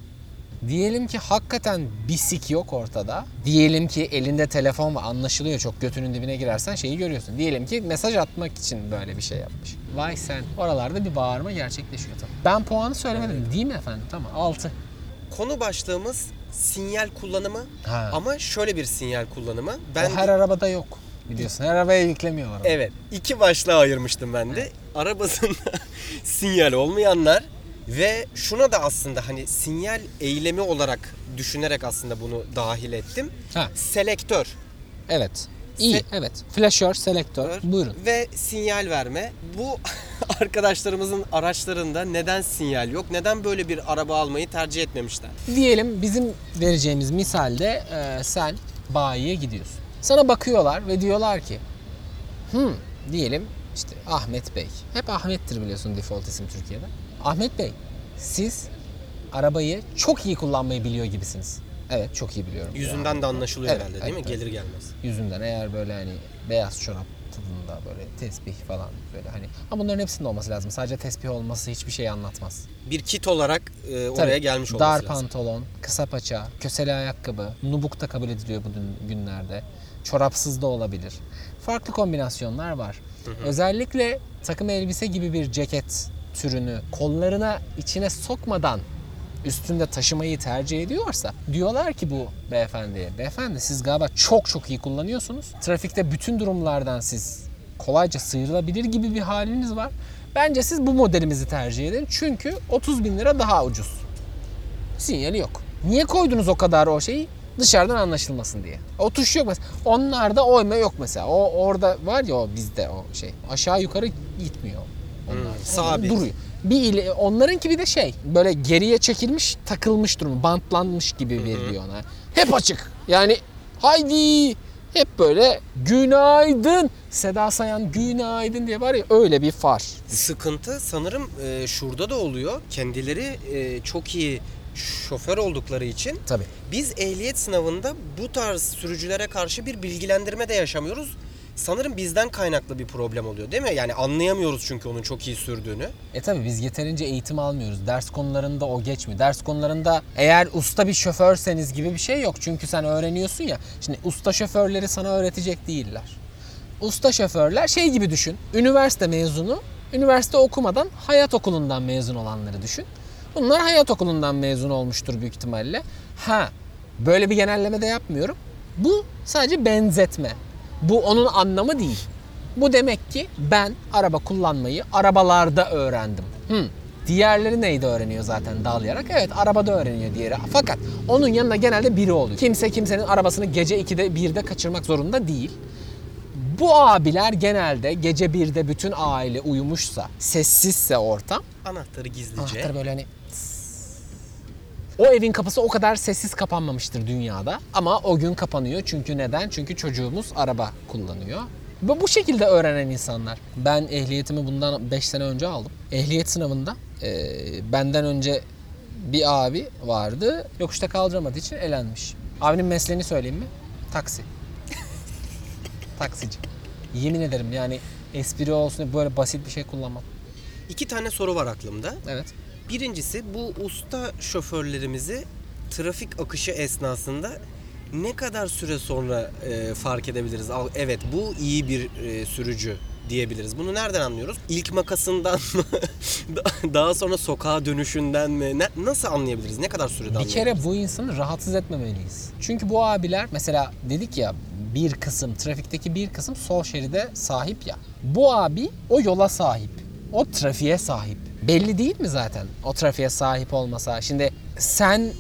Diyelim ki hakikaten bir sik yok ortada. Diyelim ki elinde telefon var. Anlaşılıyor çok götünün dibine girersen şeyi görüyorsun. Diyelim ki mesaj atmak için böyle bir şey yapmış. Vay sen. Oralarda bir bağırma gerçekleşiyor tabii. Ben puanı söylemedim değil mi efendim? Tamam 6. Konu başlığımız sinyal kullanımı Ha. ama şöyle bir sinyal kullanımı. Ben o her arabada yok. Biliyorsun her arabaya yüklemiyorlar. onu. Evet. iki başlığa ayırmıştım ben de. Arabasında sinyal olmayanlar ve şuna da aslında hani sinyal eylemi olarak düşünerek aslında bunu dahil ettim. Ha. Selektör Evet. İyi, Se- evet. Flaşör, selektör. Buyurun. ve sinyal verme. Bu arkadaşlarımızın araçlarında neden sinyal yok? Neden böyle bir araba almayı tercih etmemişler? Diyelim bizim vereceğimiz misalde e, sen bayiye gidiyorsun. Sana bakıyorlar ve diyorlar ki hmm, diyelim işte Ahmet Bey. Hep Ahmet'tir biliyorsun default isim Türkiye'de. Ahmet Bey siz arabayı çok iyi kullanmayı biliyor gibisiniz. Evet çok iyi biliyorum. Yüzünden de anlaşılıyor Evet, herhalde değil evet, mi? evet. Gelir gelmez. yüzünden eğer böyle hani beyaz çorap tadında böyle tesbih falan böyle hani ama bunların hepsinde olması lazım. Sadece tesbih olması hiçbir şey anlatmaz. Bir kit olarak e, oraya Tabii, gelmiş olması Dar lazım. pantolon, kısa paça, köseli ayakkabı, nubuk da kabul ediliyor bu günlerde. Çorapsız da olabilir. Farklı kombinasyonlar var. Özellikle takım elbise gibi bir ceket türünü kollarına içine sokmadan üstünde taşımayı tercih ediyorsa diyorlar ki bu beyefendiye beyefendi siz galiba çok çok iyi kullanıyorsunuz. Trafikte bütün durumlardan siz kolayca sıyrılabilir gibi bir haliniz var. Bence siz bu modelimizi tercih edin çünkü 30 bin lira daha ucuz. Sinyali yok. Niye koydunuz o kadar o şeyi? Dışarıdan anlaşılmasın diye. O tuş yok mesela. Onlarda oyma yok mesela. O orada var ya o bizde o şey. Aşağı yukarı gitmiyor. Onlar. Hmm, sabit. Duruyor. Bir ile, onlarınki bir de şey böyle geriye çekilmiş takılmış durum bantlanmış gibi veriliyor ona. Hep açık. Yani haydi hep böyle günaydın Seda Sayan günaydın diye var ya öyle bir far. Sıkıntı sanırım e, şurada da oluyor. Kendileri e, çok iyi şoför oldukları için Tabii. biz ehliyet sınavında bu tarz sürücülere karşı bir bilgilendirme de yaşamıyoruz. Sanırım bizden kaynaklı bir problem oluyor değil mi? Yani anlayamıyoruz çünkü onun çok iyi sürdüğünü. E tabi biz yeterince eğitim almıyoruz. Ders konularında o geçmiyor. Ders konularında eğer usta bir şoförseniz gibi bir şey yok. Çünkü sen öğreniyorsun ya. Şimdi usta şoförleri sana öğretecek değiller. Usta şoförler şey gibi düşün. Üniversite mezunu, üniversite okumadan hayat okulundan mezun olanları düşün. Bunlar hayat okulundan mezun olmuştur büyük ihtimalle. Ha, böyle bir genelleme de yapmıyorum. Bu sadece benzetme. Bu onun anlamı değil. Bu demek ki ben araba kullanmayı arabalarda öğrendim. Hmm. Diğerleri neydi öğreniyor zaten dağlayarak? Evet arabada öğreniyor diğeri. Fakat onun yanında genelde biri oluyor. Kimse kimsenin arabasını gece 2'de 1'de kaçırmak zorunda değil. Bu abiler genelde gece 1'de bütün aile uyumuşsa, sessizse ortam, Anahtarı gizlice. anahtarı böyle hani o evin kapısı o kadar sessiz kapanmamıştır dünyada. Ama o gün kapanıyor. Çünkü neden? Çünkü çocuğumuz araba kullanıyor. Ve bu şekilde öğrenen insanlar. Ben ehliyetimi bundan 5 sene önce aldım. Ehliyet sınavında e, benden önce bir abi vardı. Yokuşta kaldıramadığı için elenmiş. Abinin mesleğini söyleyeyim mi? Taksi. Taksici. Yemin ederim yani espri olsun böyle basit bir şey kullanmam. İki tane soru var aklımda. Evet. Birincisi bu usta şoförlerimizi trafik akışı esnasında ne kadar süre sonra e, fark edebiliriz? Al- Evet bu iyi bir e, sürücü diyebiliriz. Bunu nereden anlıyoruz? İlk makasından mı? Da- Daha sonra sokağa dönüşünden mi? Ne- nasıl anlayabiliriz? Ne kadar sürede Bir anlayabiliriz? kere bu insanı rahatsız etmemeliyiz. Çünkü bu abiler mesela dedik ya bir kısım trafikteki bir kısım sol şeride sahip ya. Bu abi o yola sahip. O trafiğe sahip. Belli değil mi zaten o trafiğe sahip olmasa? Şimdi sen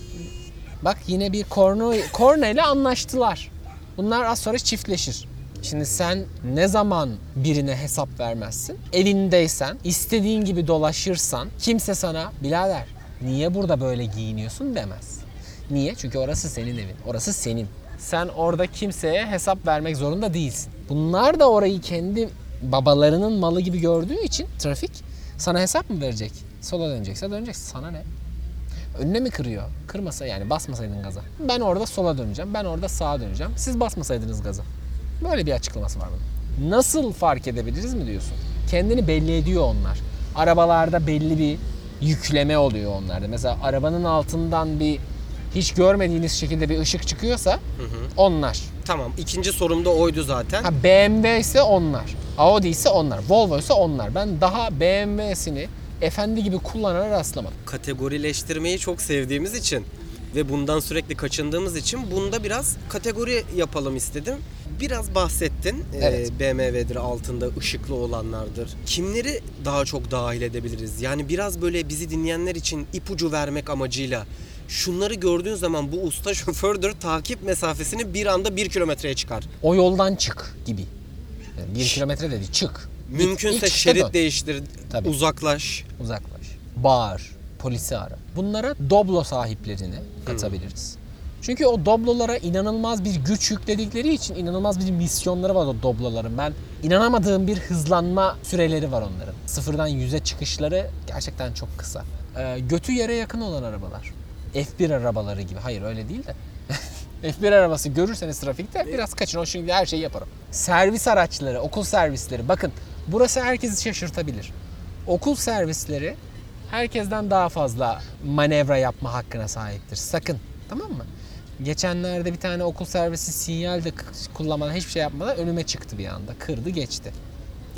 bak yine bir korno, korneyle anlaştılar. Bunlar az sonra çiftleşir. Şimdi sen ne zaman birine hesap vermezsin? Evindeysen, istediğin gibi dolaşırsan kimse sana birader niye burada böyle giyiniyorsun demez. Niye? Çünkü orası senin evin. Orası senin. Sen orada kimseye hesap vermek zorunda değilsin. Bunlar da orayı kendi babalarının malı gibi gördüğü için trafik sana hesap mı verecek? Sola dönecekse dönecek. Sana ne? Önüne mi kırıyor? Kırmasa yani basmasaydın gaza. Ben orada sola döneceğim. Ben orada sağa döneceğim. Siz basmasaydınız gaza. Böyle bir açıklaması var bunun. Nasıl fark edebiliriz mi diyorsun? Kendini belli ediyor onlar. Arabalarda belli bir yükleme oluyor onlarda. Mesela arabanın altından bir hiç görmediğiniz şekilde bir ışık çıkıyorsa onlar. Tamam. ikinci sorum da oydu zaten. Ha BMW ise onlar. Audi ise onlar. Volvo ise onlar. Ben daha BMW'sini efendi gibi kullanana rastlamadım. kategorileştirmeyi çok sevdiğimiz için ve bundan sürekli kaçındığımız için bunda biraz kategori yapalım istedim. Biraz bahsettin. Ee, Evet. BMW'dir altında ışıklı olanlardır. Kimleri daha çok dahil edebiliriz? Yani biraz böyle bizi dinleyenler için ipucu vermek amacıyla şunları gördüğün zaman bu usta şofördür takip mesafesini bir anda bir kilometreye çıkar. O yoldan çık gibi. Yani bir kilometre dedi çık. Mümkünse şerit dön. değiştir, Tabii. uzaklaş. Uzaklaş. Bağır. Polisi ara. Bunlara Doblo sahiplerini katabiliriz. Çünkü o Doblo'lara inanılmaz bir güç yükledikleri için inanılmaz bir misyonları var o Doblo'ların. Ben inanamadığım bir hızlanma süreleri var onların. Sıfırdan yüze çıkışları gerçekten çok kısa. Ee, götü yere yakın olan arabalar. F1 arabaları gibi. Hayır öyle değil de. F1 arabası görürseniz trafikte biraz kaçın. O şimdi her şeyi yaparım. Servis araçları, okul servisleri. Bakın burası herkesi şaşırtabilir. Okul servisleri herkesten daha fazla manevra yapma hakkına sahiptir. Sakın. Tamam mı? Geçenlerde bir tane okul servisi sinyal de kullanmadan hiçbir şey yapmadan önüme çıktı bir anda. Kırdı geçti.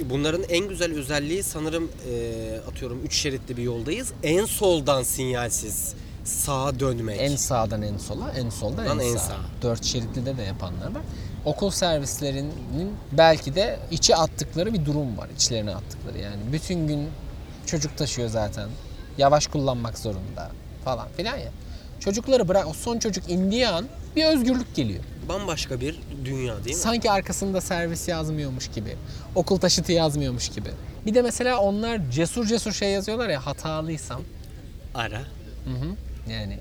Bunların en güzel özelliği sanırım e, atıyorum 3 şeritli bir yoldayız. En soldan sinyalsiz sağa dönmek. En sağdan en sola, en soldan en, en sağa. sağa. Dört şeritli de yapanlar var. Okul servislerinin belki de içe attıkları bir durum var. içlerine attıkları yani. Bütün gün çocuk taşıyor zaten. Yavaş kullanmak zorunda falan filan ya. Çocukları bırak, o son çocuk indiği an bir özgürlük geliyor. Bambaşka bir dünya değil mi? Sanki arkasında servis yazmıyormuş gibi. Okul taşıtı yazmıyormuş gibi. Bir de mesela onlar cesur cesur şey yazıyorlar ya hatalıysam. Ara. Hı hı. Yani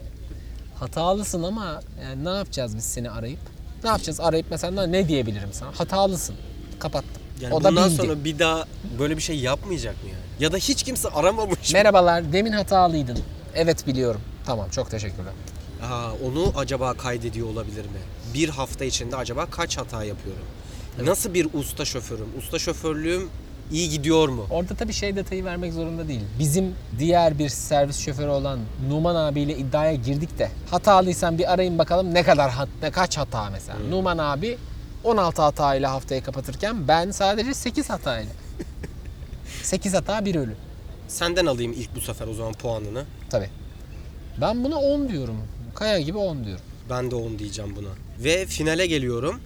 hatalısın ama yani ne yapacağız biz seni arayıp? Ne yapacağız arayıp mesela ne diyebilirim sana? Hatalısın. Kapattım. Yani o da bundan bildi. sonra bir daha böyle bir şey yapmayacak mı yani? Ya da hiç kimse aramamış. mı? Merhabalar demin hatalıydın. Evet biliyorum. Tamam çok teşekkürler. Aa, onu acaba kaydediyor olabilir mi? Bir hafta içinde acaba kaç hata yapıyorum? Nasıl bir usta şoförüm? Usta şoförlüğüm iyi gidiyor mu? Orada tabii şey detayı vermek zorunda değil. Bizim diğer bir servis şoförü olan Numan abiyle iddiaya girdik de hatalıysan bir arayın bakalım ne kadar hat, ne kaç hata mesela. Numan abi 16 hatayla haftayı kapatırken ben sadece 8 hatayla. 8 hata bir ölü. Senden alayım ilk bu sefer o zaman puanını. Tabii. Ben buna 10 diyorum. Kaya gibi 10 diyorum. Ben de 10 diyeceğim buna. Ve finale geliyorum.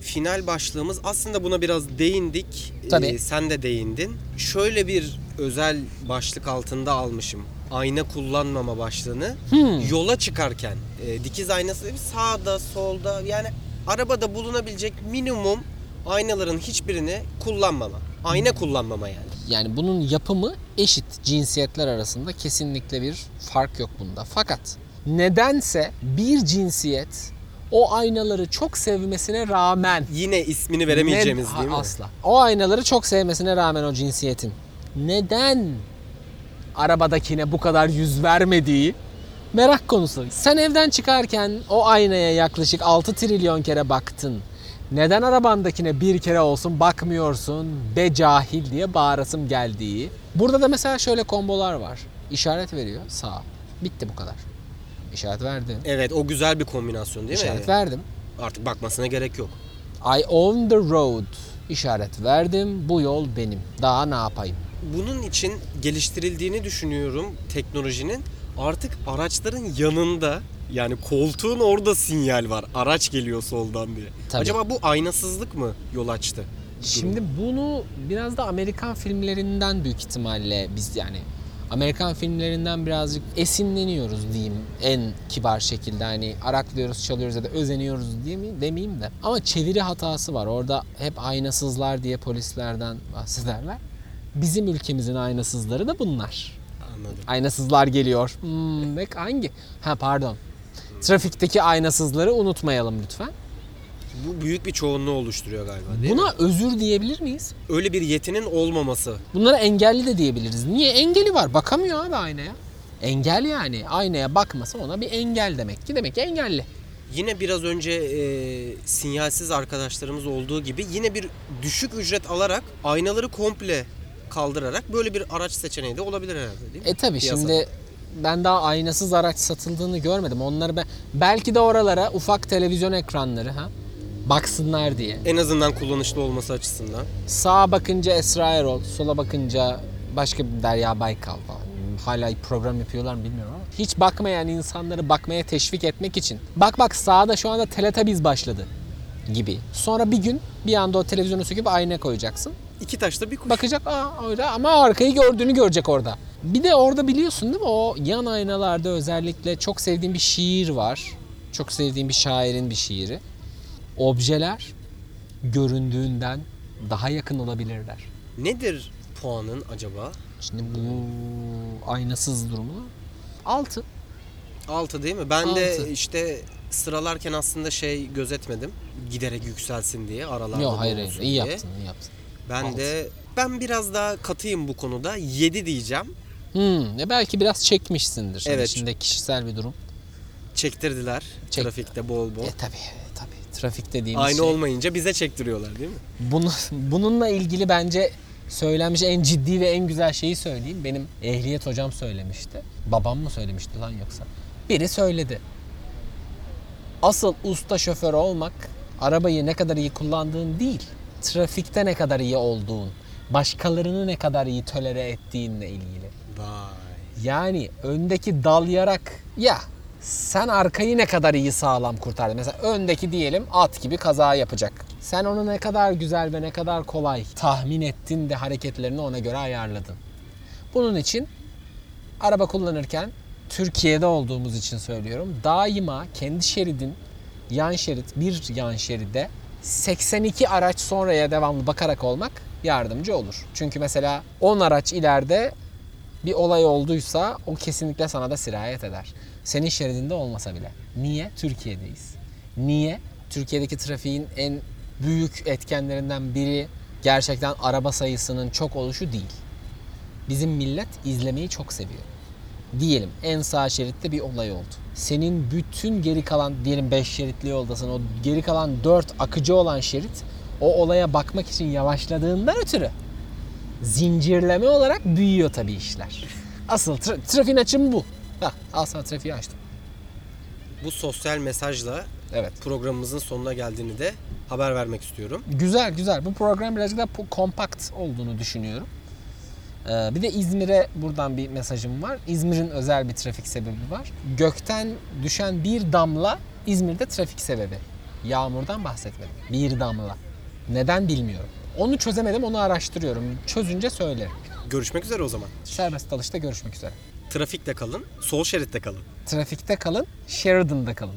Final başlığımız aslında buna biraz değindik. Tabii. Ee, sen de değindin. Şöyle bir özel başlık altında almışım. Ayna kullanmama başlığını. Hmm. Yola çıkarken e, dikiz aynası sağda solda yani arabada bulunabilecek minimum aynaların hiçbirini kullanmama. Ayna kullanmama yani. Yani bunun yapımı eşit cinsiyetler arasında kesinlikle bir fark yok bunda. Fakat nedense bir cinsiyet o aynaları çok sevmesine rağmen Yine ismini veremeyeceğimiz Ne- değil mi? Asla. O aynaları çok sevmesine rağmen o cinsiyetin neden arabadakine bu kadar yüz vermediği merak konusu. Sen evden çıkarken o aynaya yaklaşık 6 trilyon kere baktın. Neden arabandakine bir kere olsun bakmıyorsun be cahil diye bağırasım geldiği. Burada da mesela şöyle kombolar var. İşaret veriyor sağ. Bitti bu kadar. İşaret verdim. Evet o güzel bir kombinasyon değil İşaret mi? verdim. Artık bakmasına gerek yok. I own the road. İşaret verdim. Bu yol benim. Daha ne yapayım? Bunun için geliştirildiğini düşünüyorum teknolojinin. Artık araçların yanında yani koltuğun orada sinyal var. Araç geliyor soldan diye. Tabii. Acaba bu aynasızlık mı yol açtı? Şimdi bunu biraz da Amerikan filmlerinden büyük ihtimalle biz yani Amerikan filmlerinden birazcık esinleniyoruz diyeyim en kibar şekilde. Hani araklıyoruz çalıyoruz ya da özeniyoruz diye mi demeyeyim de. Ama çeviri hatası var. Orada hep aynasızlar diye polislerden bahsederler. Bizim ülkemizin aynasızları da bunlar. Anladım. aynasızlar geliyor. Hmm, hangi? Ha pardon. Trafikteki aynasızları unutmayalım lütfen Bu büyük bir çoğunluğu oluşturuyor galiba değil mi? buna özür diyebilir miyiz Öyle bir yetinin olmaması. Bunlara engelli de diyebiliriz. Niye? Engeli var. Bakamıyor abi aynaya. Engel yani. Aynaya bakmasa ona bir engel demek ki. Demek ki engelli. Yine biraz önce e, sinyalsiz arkadaşlarımız olduğu gibi yine bir düşük ücret alarak aynaları komple kaldırarak böyle bir araç seçeneği de olabilir herhalde değil mi? E tabi şimdi ben daha aynasız araç satıldığını görmedim. Onları ben belki de oralara ufak televizyon ekranları ha baksınlar diye. En azından kullanışlı olması açısından. Sağa bakınca Esra Erol, sola bakınca başka bir Derya Baykal falan. Hala program yapıyorlar mı bilmiyorum ama. Hiç bakmayan insanları bakmaya teşvik etmek için. Bak bak sağda şu anda Teletubbies başladı gibi. Sonra bir gün bir anda o televizyonu söküp ayna koyacaksın. İki taşta bir kuş. Bakacak aa öyle ama arkayı gördüğünü görecek orada. Bir de orada biliyorsun değil mi o yan aynalarda özellikle çok sevdiğim bir şiir var. Çok sevdiğim bir şairin bir şiiri. Objeler göründüğünden daha yakın olabilirler. Nedir puanın acaba? Şimdi bu aynasız durumu 6. 6 değil mi? Ben de Altı. işte sıralarken aslında şey gözetmedim. Giderek yükselsin diye aralarda Yok hayır hayır iyi diye. yaptın iyi yaptın. Ben Altı. de ben biraz daha katıyım bu konuda. 7 diyeceğim. Hmm, e belki biraz çekmişsindir. Şimdi Evet. Şimdi kişisel bir durum. Çektirdiler Çek- trafikte bol bol. E tabi tabi. Trafik dediğimiz Aynı şey. olmayınca bize çektiriyorlar değil mi? Bunu, bununla ilgili bence söylenmiş en ciddi ve en güzel şeyi söyleyeyim. Benim ehliyet hocam söylemişti. Babam mı söylemişti lan yoksa? Biri söyledi. Asıl usta şoför olmak arabayı ne kadar iyi kullandığın değil, trafikte ne kadar iyi olduğun, başkalarını ne kadar iyi tolere ettiğinle ilgili. Vay. Yani öndeki dal yarak ya sen arkayı ne kadar iyi sağlam kurtardın. Mesela öndeki diyelim at gibi kaza yapacak. Sen onu ne kadar güzel ve ne kadar kolay tahmin ettin de hareketlerini ona göre ayarladın. Bunun için araba kullanırken Türkiye'de olduğumuz için söylüyorum. Daima kendi şeridin yan şerit bir yan şeride 82 araç sonraya devamlı bakarak olmak yardımcı olur. Çünkü mesela 10 araç ileride bir olay olduysa o kesinlikle sana da sirayet eder. Senin şeridinde olmasa bile. Niye? Türkiye'deyiz. Niye? Türkiye'deki trafiğin en büyük etkenlerinden biri gerçekten araba sayısının çok oluşu değil. Bizim millet izlemeyi çok seviyor. Diyelim en sağ şeritte bir olay oldu. Senin bütün geri kalan diyelim 5 şeritli yoldasın. O geri kalan 4 akıcı olan şerit o olaya bakmak için yavaşladığından ötürü zincirleme olarak büyüyor tabii işler. Asıl tra- trafiğin açımı bu. Bak al sana trafiği açtım. Bu sosyal mesajla Evet. programımızın sonuna geldiğini de haber vermek istiyorum. Güzel güzel. Bu program birazcık daha kompakt olduğunu düşünüyorum. Ee, bir de İzmir'e buradan bir mesajım var. İzmir'in özel bir trafik sebebi var. Gökten düşen bir damla İzmir'de trafik sebebi. Yağmurdan bahsetmedim. Bir damla. Neden bilmiyorum. Onu çözemedim, onu araştırıyorum. Çözünce söylerim. Görüşmek üzere o zaman. Serbest dalışta görüşmek üzere. Trafikte kalın, sol şeritte kalın. Trafikte kalın, Sheridan'da kalın.